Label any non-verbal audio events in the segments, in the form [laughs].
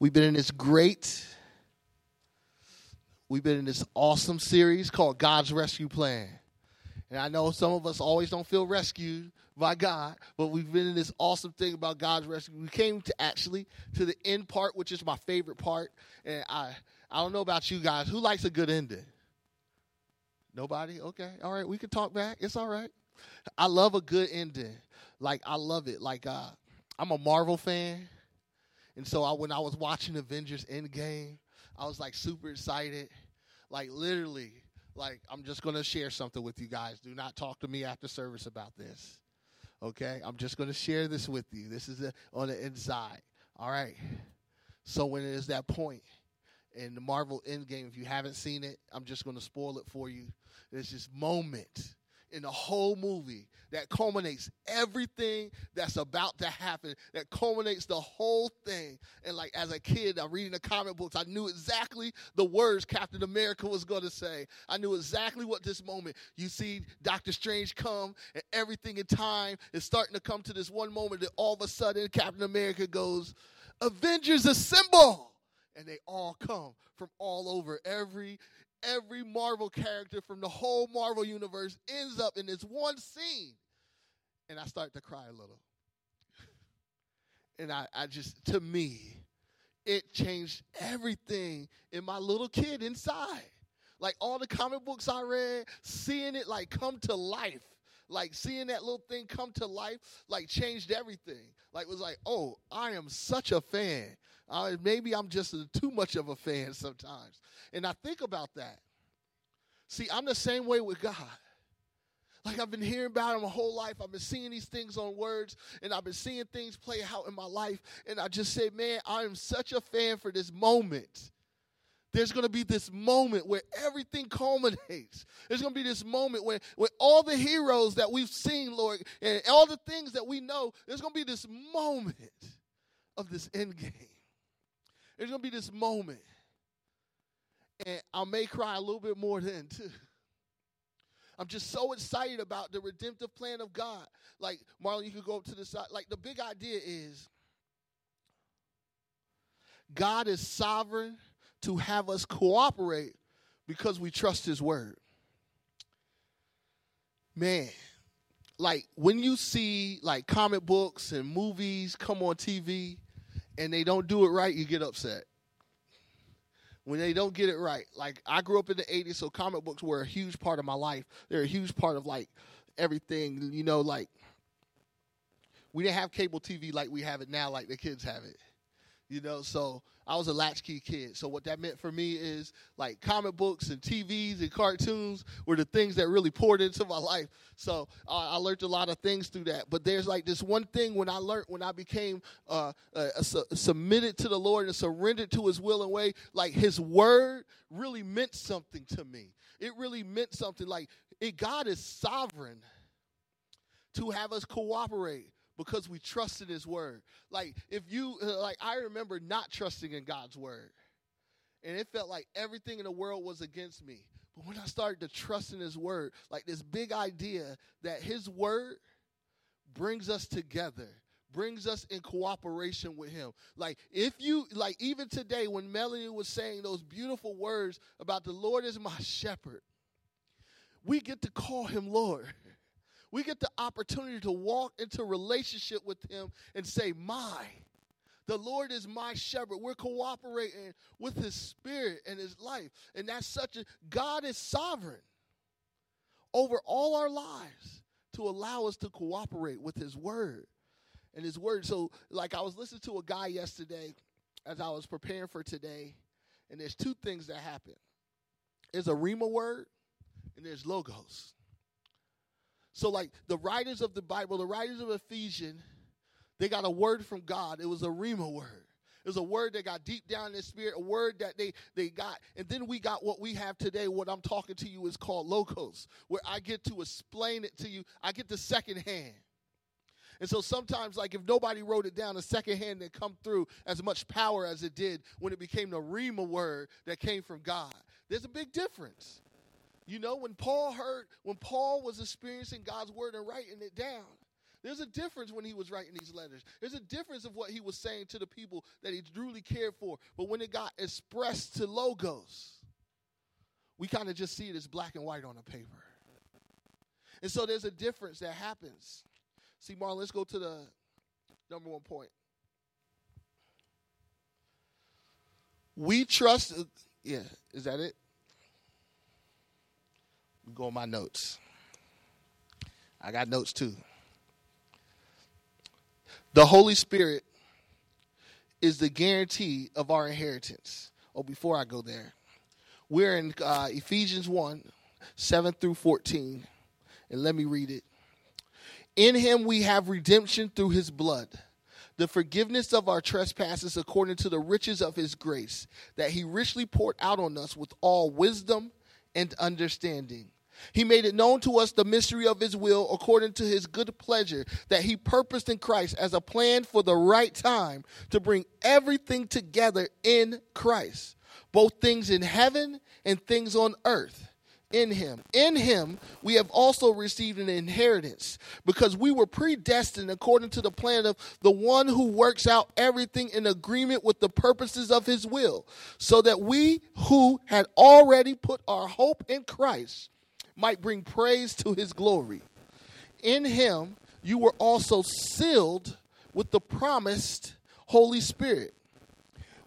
We've been in this great, we've been in this awesome series called God's Rescue Plan. And I know some of us always don't feel rescued by God, but we've been in this awesome thing about God's rescue. We came to actually to the end part, which is my favorite part. And I I don't know about you guys. Who likes a good ending? Nobody? Okay. All right. We can talk back. It's all right. I love a good ending. Like I love it. Like uh I'm a Marvel fan. And so I, when I was watching Avengers Endgame, I was like super excited. Like literally, like I'm just gonna share something with you guys. Do not talk to me after service about this. Okay, I'm just gonna share this with you. This is a, on the inside. All right. So when it is that point in the Marvel Endgame, if you haven't seen it, I'm just gonna spoil it for you. There's this moment in the whole movie that culminates everything that's about to happen, that culminates the whole thing. And like as a kid, I'm reading the comic books, I knew exactly the words Captain America was going to say. I knew exactly what this moment. You see Doctor Strange come, and everything in time is starting to come to this one moment that all of a sudden Captain America goes, Avengers assemble! And they all come from all over every every Marvel character from the whole Marvel universe ends up in this one scene. And I start to cry a little. And I, I just, to me, it changed everything in my little kid inside. Like all the comic books I read, seeing it like come to life. Like seeing that little thing come to life, like changed everything. Like was like, oh, I am such a fan. Uh, maybe I'm just a, too much of a fan sometimes. And I think about that. See, I'm the same way with God. Like I've been hearing about him my whole life. I've been seeing these things on words and I've been seeing things play out in my life. And I just say, man, I am such a fan for this moment. There's going to be this moment where everything culminates. There's going to be this moment where, where all the heroes that we've seen, Lord, and all the things that we know, there's going to be this moment of this end game. There's going to be this moment. And I may cry a little bit more then, too. I'm just so excited about the redemptive plan of God. Like, Marlon, you could go up to the side. Like, the big idea is God is sovereign to have us cooperate because we trust His word. Man, like when you see like comic books and movies come on TV and they don't do it right, you get upset. When they don't get it right, like I grew up in the 80s, so comic books were a huge part of my life. They're a huge part of like everything, you know, like we didn't have cable TV like we have it now, like the kids have it you know? So i was a latchkey kid. So what that meant for me is like comic books and tvs and cartoons were the things that really poured into my life. So uh, i learned a lot of things through that. But there's like this one thing when i learned when i became uh, uh, submitted to the lord and surrendered to his will and way like his word really meant something to me. It really meant something. Like it, god is sovereign to have us cooperate because we trusted his word. Like if you uh, like I remember not trusting in God's word. And it felt like everything in the world was against me. But when I started to trust in his word, like this big idea that his word brings us together brings us in cooperation with him. Like if you like even today when Melanie was saying those beautiful words about the Lord is my shepherd, we get to call him Lord we get the opportunity to walk into relationship with him and say, My. The Lord is my shepherd. We're cooperating with his spirit and his life. And that's such a God is sovereign over all our lives to allow us to cooperate with his word and his word. So, like I was listening to a guy yesterday as I was preparing for today, and there's two things that happen. There's a Rhema word and there's logos. So, like the writers of the Bible, the writers of Ephesians, they got a word from God. It was a Rhema word. It was a word that got deep down in their spirit, a word that they, they got. And then we got what we have today. What I'm talking to you is called logos, where I get to explain it to you. I get the second hand. And so sometimes, like if nobody wrote it down, the second hand didn't come through as much power as it did when it became the Rhema word that came from God. There's a big difference. You know, when Paul heard, when Paul was experiencing God's word and writing it down, There's a difference when he was writing these letters. There's a difference of what he was saying to the people that he truly cared for. But when it got expressed to logos, we kind of just see it as black and white on a paper. And so there's a difference that happens. See, Marlon, let's go to the number one point. We trust, uh, yeah, is that it? Go on my notes. I got notes too. The Holy Spirit is the guarantee of our inheritance. Oh, before I go there, we're in uh, Ephesians 1 7 through 14. And let me read it. In him we have redemption through his blood, the forgiveness of our trespasses according to the riches of his grace, that he richly poured out on us with all wisdom and understanding. He made it known to us the mystery of his will according to his good pleasure that he purposed in Christ as a plan for the right time to bring everything together in Christ, both things in heaven and things on earth in him. In him, we have also received an inheritance because we were predestined according to the plan of the one who works out everything in agreement with the purposes of his will, so that we who had already put our hope in Christ might bring praise to his glory. In him, you were also sealed with the promised Holy Spirit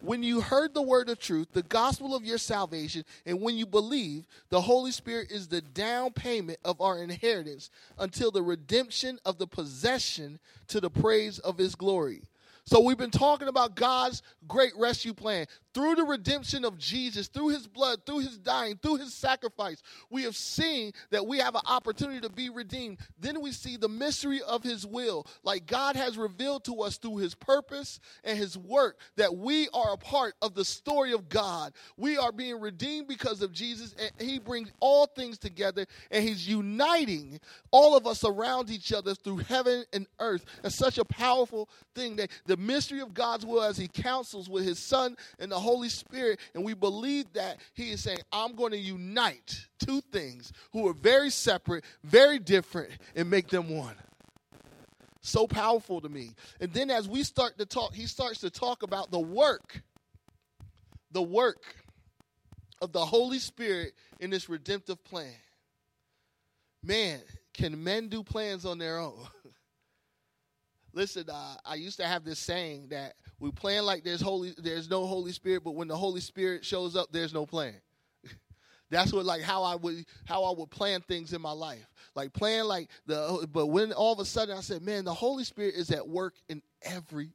when you heard the word of truth, the gospel of your salvation, and when you believe, the Holy Spirit is the down payment of our inheritance until the redemption of the possession to the praise of his glory. So we've been talking about God's great rescue plan through the redemption of Jesus, through his blood, through his dying, through his sacrifice. We have seen that we have an opportunity to be redeemed. Then we see the mystery of his will, like God has revealed to us through his purpose and his work that we are a part of the story of God. We are being redeemed because of Jesus, and he brings all things together, and he's uniting all of us around each other through heaven and earth. It's such a powerful thing that the mystery of God's will as he counsels with his son and the Holy Spirit, and we believe that He is saying, I'm going to unite two things who are very separate, very different, and make them one. So powerful to me. And then as we start to talk, He starts to talk about the work, the work of the Holy Spirit in this redemptive plan. Man, can men do plans on their own? [laughs] Listen, uh, I used to have this saying that we plan like there's holy, there's no Holy Spirit, but when the Holy Spirit shows up, there's no plan. [laughs] That's what like how I would how I would plan things in my life. Like plan like the but when all of a sudden I said, man, the Holy Spirit is at work in everything.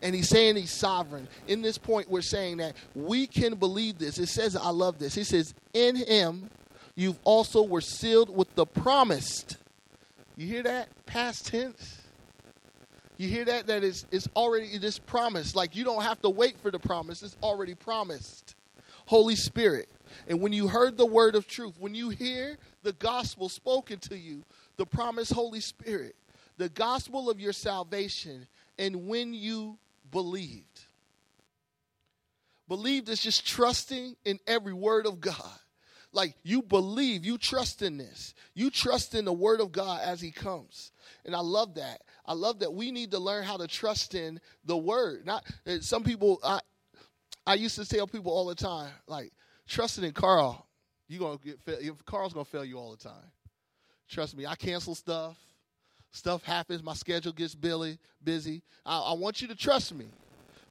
And he's saying he's sovereign. In this point, we're saying that we can believe this. It says, I love this. He says, in him you've also were sealed with the promised. You hear that? Past tense. You hear that? That is it's already it is promised. Like you don't have to wait for the promise. It's already promised. Holy Spirit. And when you heard the word of truth, when you hear the gospel spoken to you, the promised Holy Spirit, the gospel of your salvation, and when you believed. Believed is just trusting in every word of God. Like you believe, you trust in this. You trust in the word of God as he comes. And I love that. I love that we need to learn how to trust in the word. Not uh, some people. I I used to tell people all the time, like trusting in Carl. You gonna get if Carl's gonna fail you all the time. Trust me. I cancel stuff. Stuff happens. My schedule gets busy. Busy. I, I want you to trust me.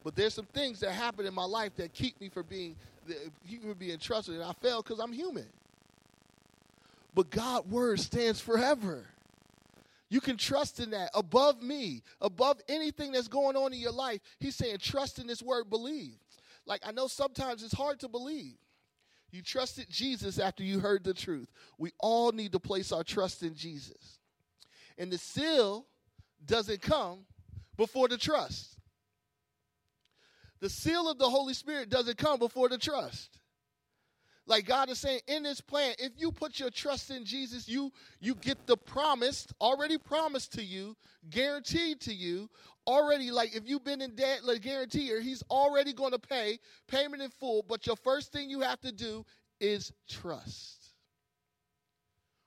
But there's some things that happen in my life that keep me from being keep me from being trusted, and I fail because I'm human. But God's word stands forever. You can trust in that above me, above anything that's going on in your life. He's saying, trust in this word, believe. Like, I know sometimes it's hard to believe. You trusted Jesus after you heard the truth. We all need to place our trust in Jesus. And the seal doesn't come before the trust. The seal of the Holy Spirit doesn't come before the trust. Like God is saying in this plan, if you put your trust in Jesus, you you get the promised, already promised to you, guaranteed to you, already like if you've been in debt, like guarantee or he's already going to pay payment in full, but your first thing you have to do is trust.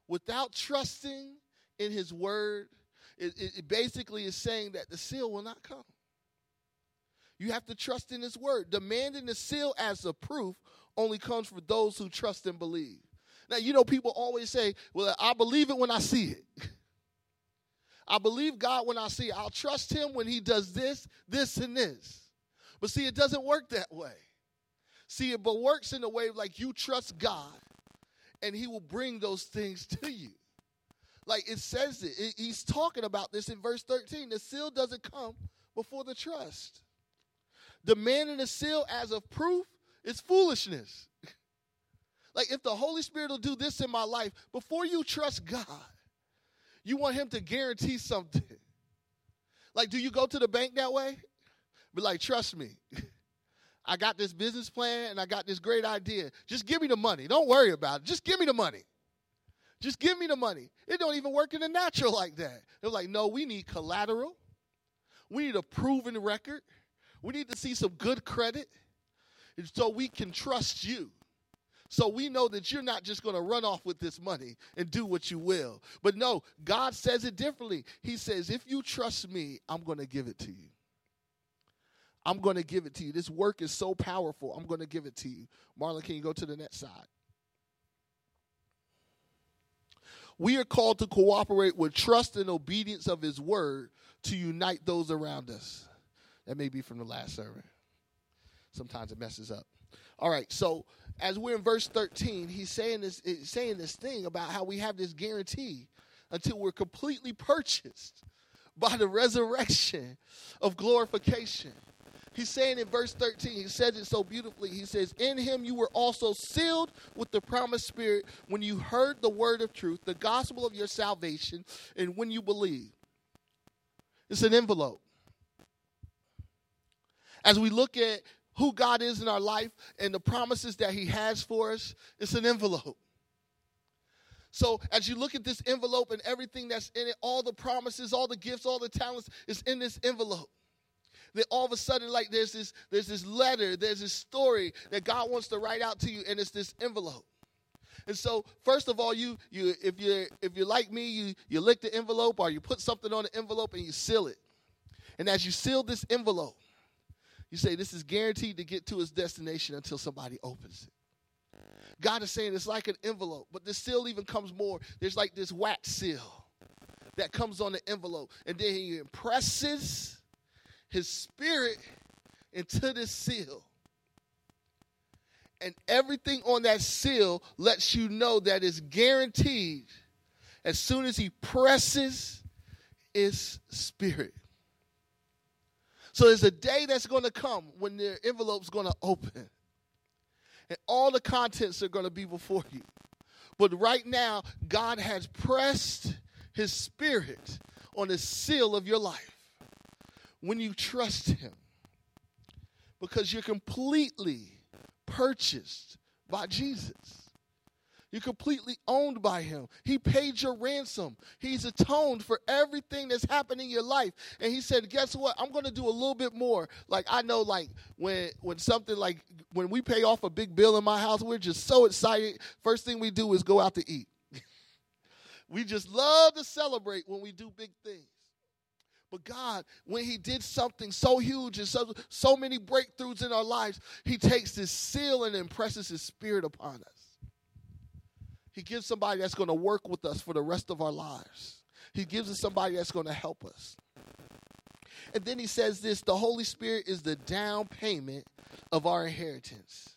Without trusting in his word, it, it basically is saying that the seal will not come. You have to trust in his word. Demanding the seal as a proof only comes for those who trust and believe. Now, you know, people always say, well, I believe it when I see it. [laughs] I believe God when I see it. I'll trust him when he does this, this, and this. But see, it doesn't work that way. See, it but works in a way like you trust God and he will bring those things [laughs] to you. Like it says it. it. He's talking about this in verse 13. The seal doesn't come before the trust. Demanding the seal as a proof is foolishness. [laughs] like if the Holy Spirit will do this in my life, before you trust God, you want him to guarantee something. [laughs] Like, do you go to the bank that way? Be like, trust me. [laughs] I got this business plan and I got this great idea. Just give me the money. Don't worry about it. Just give me the money. Just give me the money. It don't even work in the natural like that. They're like, no, we need collateral. We need a proven record. We need to see some good credit so we can trust you. So we know that you're not just going to run off with this money and do what you will. But no, God says it differently. He says, if you trust me, I'm going to give it to you. I'm going to give it to you. This work is so powerful. I'm going to give it to you. Marlon, can you go to the next side? We are called to cooperate with trust and obedience of his word to unite those around us. That may be from the last sermon. Sometimes it messes up. All right, so as we're in verse 13, he's saying this eh, saying this thing about how we have this guarantee until we're completely purchased by the resurrection of glorification. He's saying in verse 13, he says it so beautifully. He says, In him you were also sealed with the promised spirit when you heard the word of truth, the gospel of your salvation, and when you believe. It's an envelope. As we look at who God is in our life and the promises that he has for us, it's an envelope. So as you look at this envelope and everything that's in it, all the promises, all the gifts, all the talents is in this envelope. That all of a sudden like there's this there's this letter there's this story that god wants to write out to you and it's this envelope. And so first of all you you if you're if you're like me you you lick the envelope or you put something on the envelope and you seal it. And as you seal this envelope you say this is guaranteed to get to its destination until somebody opens it god is saying it's like an envelope but this seal even comes more there's like this wax seal that comes on the envelope and then he impresses his spirit into this seal. And everything on that seal lets you know that it's guaranteed as soon as he presses his spirit. So there's a day that's going to come when the envelope's going to open. And all the contents are going to be before you. But right now, God has pressed his spirit on the seal of your life when you trust Him because you're completely purchased by Jesus. You're completely owned by him. He paid your ransom. He's atoned for everything that's happened in your life. And he said, "Guess what? I'm going to do a little bit more." Like I know like when when something like when we pay off a big bill in my house, we're just so excited. First thing we do is go out to eat. [laughs] we just love to celebrate when we do big things. But God, when He did something so huge and so, so many breakthroughs in our lives, He takes this seal and impresses His Spirit upon us. He gives somebody that's going to work with us for the rest of our lives. He gives us somebody that's going to help us. And then he says this the Holy Spirit is the down payment of our inheritance.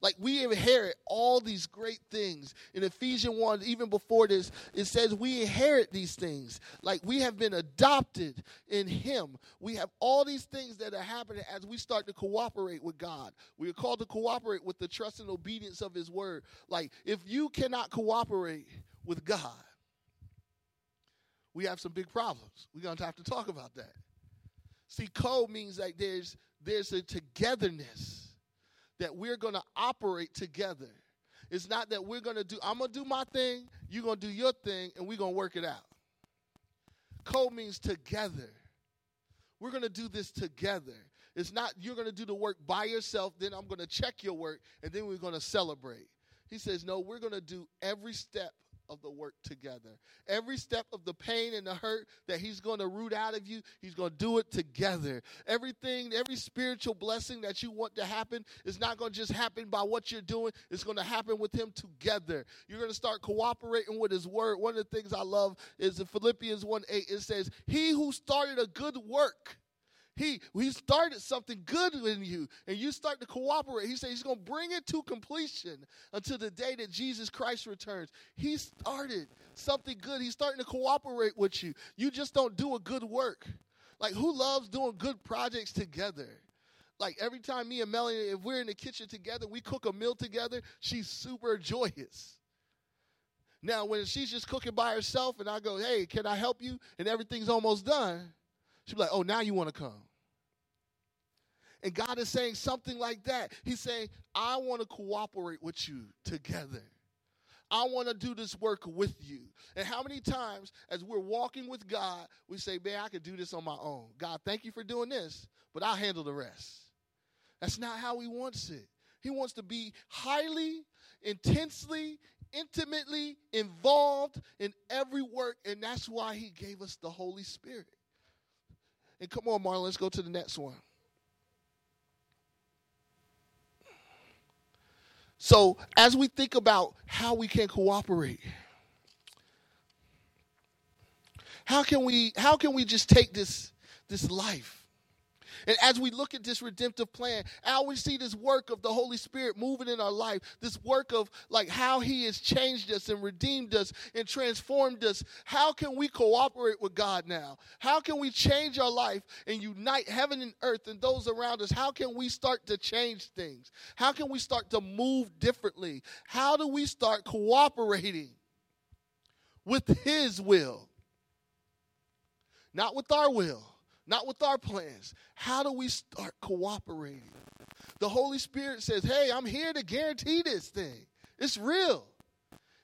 Like we inherit all these great things. In Ephesians 1, even before this, it says we inherit these things. Like we have been adopted in Him. We have all these things that are happening as we start to cooperate with God. We are called to cooperate with the trust and obedience of His Word. Like if you cannot cooperate with God, we have some big problems. We're going to have to talk about that. See, co means like there's there's a togetherness that we're going to operate together. It's not that we're going to do, I'm going to do my thing, you're going to do your thing, and we're going to work it out. Co means together. We're going to do this together. It's not you're going to do the work by yourself, then I'm going to check your work, and then we're going to celebrate. He says, No, we're going to do every step of the work together. Every step of the pain and the hurt that He's going to root out of you, He's going to do it together. Everything, every spiritual blessing that you want to happen is not going to just happen by what you're doing, it's going to happen with Him together. You're going to start cooperating with His Word. One of the things I love is in Philippians 1 8, it says, He who started a good work he he started something good in you, and you start to cooperate. He said he's going to bring it to completion until the day that Jesus Christ returns. He started something good. He's starting to cooperate with you. You just don't do a good work. Like who loves doing good projects together? Like every time me and Melanie, if we're in the kitchen together, we cook a meal together. She's super joyous. Now, when she's just cooking by herself, and I go, "Hey, can I help you?" and everything's almost done She'd be like, oh, now you want to come. And God is saying something like that. He's saying, I want to cooperate with you together. I want to do this work with you. And how many times, as we're walking with God, we say, Man, I could do this on my own. God, thank you for doing this, but I'll handle the rest. That's not how He wants it. He wants to be highly, intensely, intimately involved in every work, and that's why He gave us the Holy Spirit. And come on, Marlon, let's go to the next one. So, as we think about how we can cooperate, how can we how can we just take this this life and as we look at this redemptive plan, how we see this work of the Holy Spirit moving in our life, this work of like how He has changed us and redeemed us and transformed us, how can we cooperate with God now? How can we change our life and unite heaven and earth and those around us? How can we start to change things? How can we start to move differently? How do we start cooperating with His will? Not with our will not with our plans. How do we start cooperating? The Holy Spirit says, Hey, I'm here to guarantee this thing. It's real,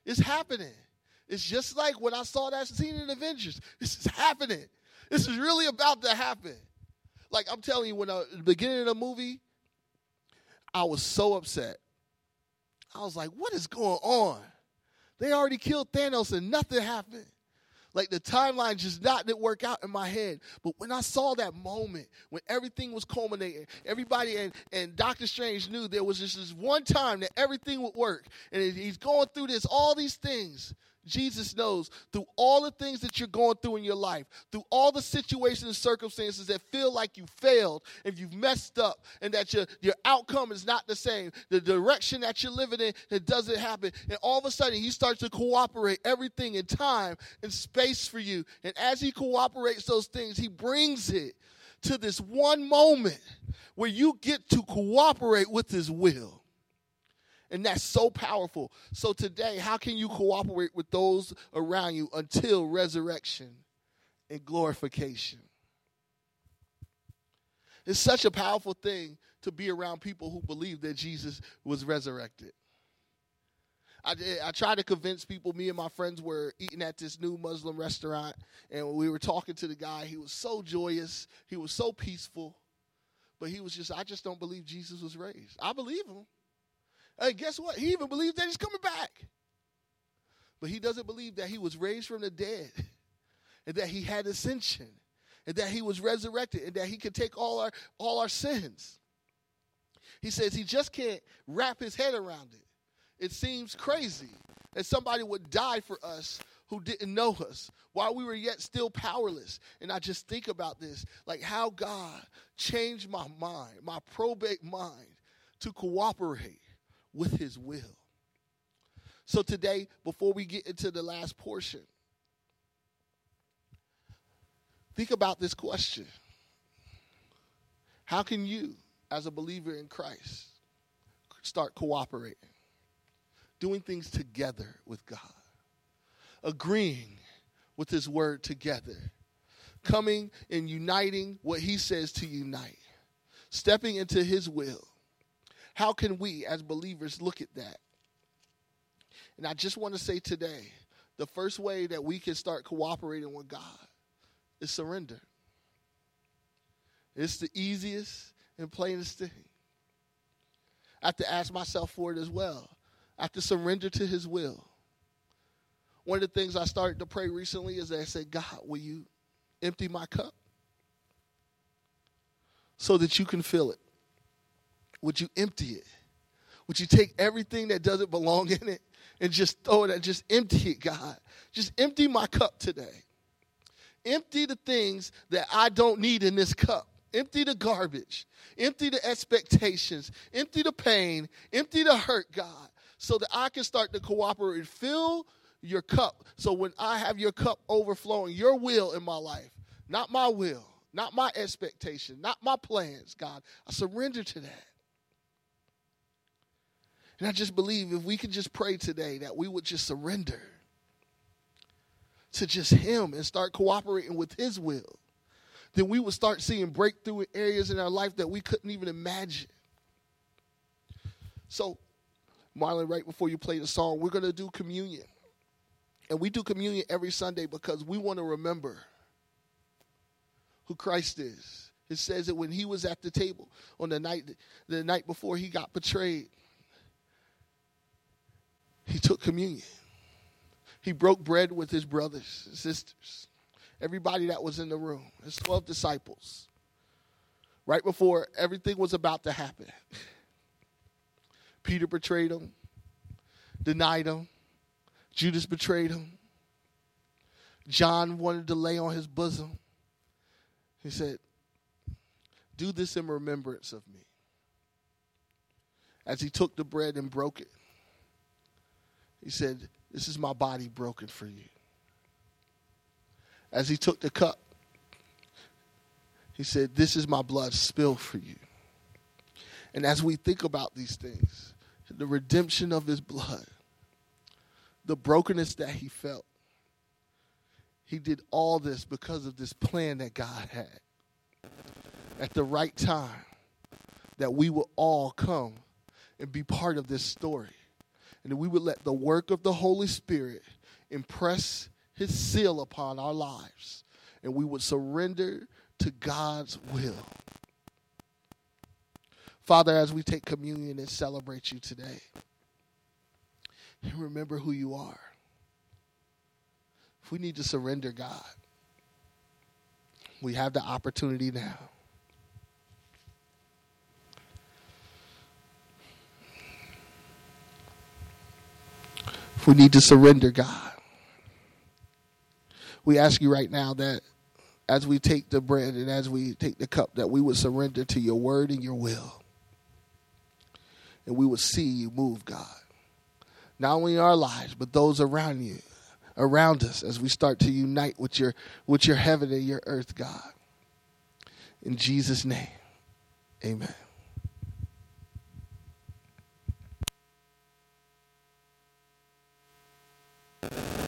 it's happening. It's just like when I saw that scene in Avengers. [laughs] This is happening. This is really about to happen. Like I'm telling you, when I, the beginning of the movie, I was so upset. I was like, what is going on? They already killed Thanos and nothing happened. Like the timeline just not didn't work out in my head. But when I saw that moment, when everything was culminating, everybody and, and Doctor Strange knew there was just this one time that everything would work. And he's going through this, all these things. Jesus knows through all the things that you're going through in your life, through all the situations and circumstances that feel like you failed and you've messed up and that your, your outcome is not the same, the direction that you're living in, it doesn't happen. And all of a sudden, he starts to cooperate everything in time and space for you. And as he cooperates those things, he brings it to this one moment where you get to cooperate with his will. And that's so powerful. So today, how can you cooperate with those around you until resurrection and glorification? It's such a powerful thing to be around people who believe that Jesus was resurrected. I, I tried to convince people. Me and my friends were eating at this new Muslim restaurant, and we were talking to the guy. He was so joyous. He was so peaceful, but he was just, I just don't believe Jesus was raised. I believe him. And guess what? He even believes that he's coming back. But he doesn't believe that he was raised from the dead [laughs] and that he had ascension and that he was resurrected and that he could take all our all our sins. He says he just can't wrap his head around it. It seems crazy that somebody would die for us who didn't know us while we were yet still powerless. And I just think about this like how God changed my mind, my probate mind, to cooperate with his will. So today, before we get into the last portion, think about this question How can you, as a believer in Christ, start cooperating? Doing things together with God, agreeing with His Word together, coming and uniting what He says to unite, stepping into His will, how can we as believers look at that? And I just want to say today the first way that we can start cooperating with God is surrender. It's the easiest and plainest thing. I have to ask myself for it as well. I have to surrender to His will. One of the things I started to pray recently is that I said, God, will you empty my cup so that you can fill it? Would you empty it? Would you take everything that doesn't belong in it and just throw it and just empty it, God? Just empty my cup today. Empty the things that I don't need in this cup. Empty the garbage. Empty the expectations. Empty the pain. Empty the hurt, God, so that I can start to cooperate. And fill your cup. So when I have your cup overflowing, your will in my life, not my will, not my expectation, not my plans, God, I surrender to that. And I just believe if we could just pray today that we would just surrender to just Him and start cooperating with His will, then we would start seeing breakthrough in areas in our life that we couldn't even imagine. So, Marlon, right before you play the song, we're going to do communion. And we do communion every Sunday because we want to remember who Christ is. It says that when he was at the table on the night the night before he got betrayed, he took communion. He broke bread with his brothers and sisters, everybody that was in the room, his 12 disciples, right before everything was about to happen. Peter betrayed him, denied him, Judas betrayed him. John wanted to lay on his bosom. He said, Do this in remembrance of me. As he took the bread and broke it, he said, This is my body broken for you. As he took the cup, he said, This is my blood spilled for you. And as we think about these things, the redemption of his blood, the brokenness that he felt, he did all this because of this plan that God had. At the right time, that we will all come and be part of this story and we would let the work of the Holy Spirit impress his seal upon our lives, and we would surrender to God's will. Father, as we take communion and celebrate you today, remember who you are. If we need to surrender, God, we have the opportunity now. We need to surrender, God. We ask you right now that as we take the bread and as we take the cup, that we would surrender to your word and your will. And we would see you move, God. Not only in our lives, but those around you, around us, as we start to unite with your with your heaven and your earth, God. In Jesus' name. Amen. you